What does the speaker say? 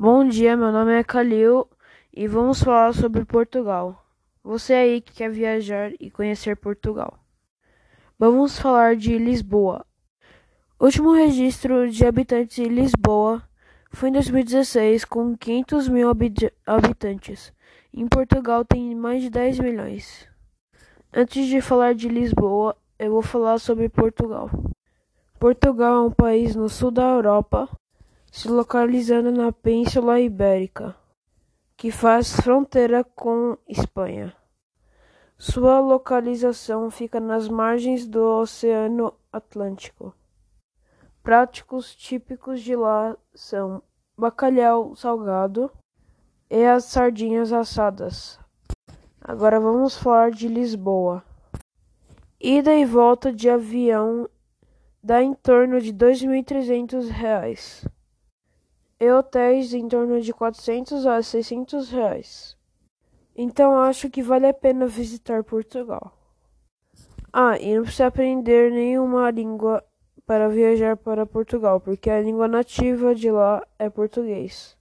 Bom dia, meu nome é Kalil e vamos falar sobre Portugal. Você aí que quer viajar e conhecer Portugal. Vamos falar de Lisboa. O último registro de habitantes em Lisboa foi em 2016, com 500 mil habitantes. Em Portugal tem mais de 10 milhões. Antes de falar de Lisboa, eu vou falar sobre Portugal. Portugal é um país no sul da Europa se localizando na Península Ibérica, que faz fronteira com Espanha. Sua localização fica nas margens do Oceano Atlântico. Práticos típicos de lá são bacalhau salgado e as sardinhas assadas. Agora vamos falar de Lisboa. Ida e volta de avião dá em torno de R$ 2.300 e hotéis em torno de 400 a 600 reais. Então acho que vale a pena visitar Portugal. Ah, e não precisa aprender nenhuma língua para viajar para Portugal, porque a língua nativa de lá é português.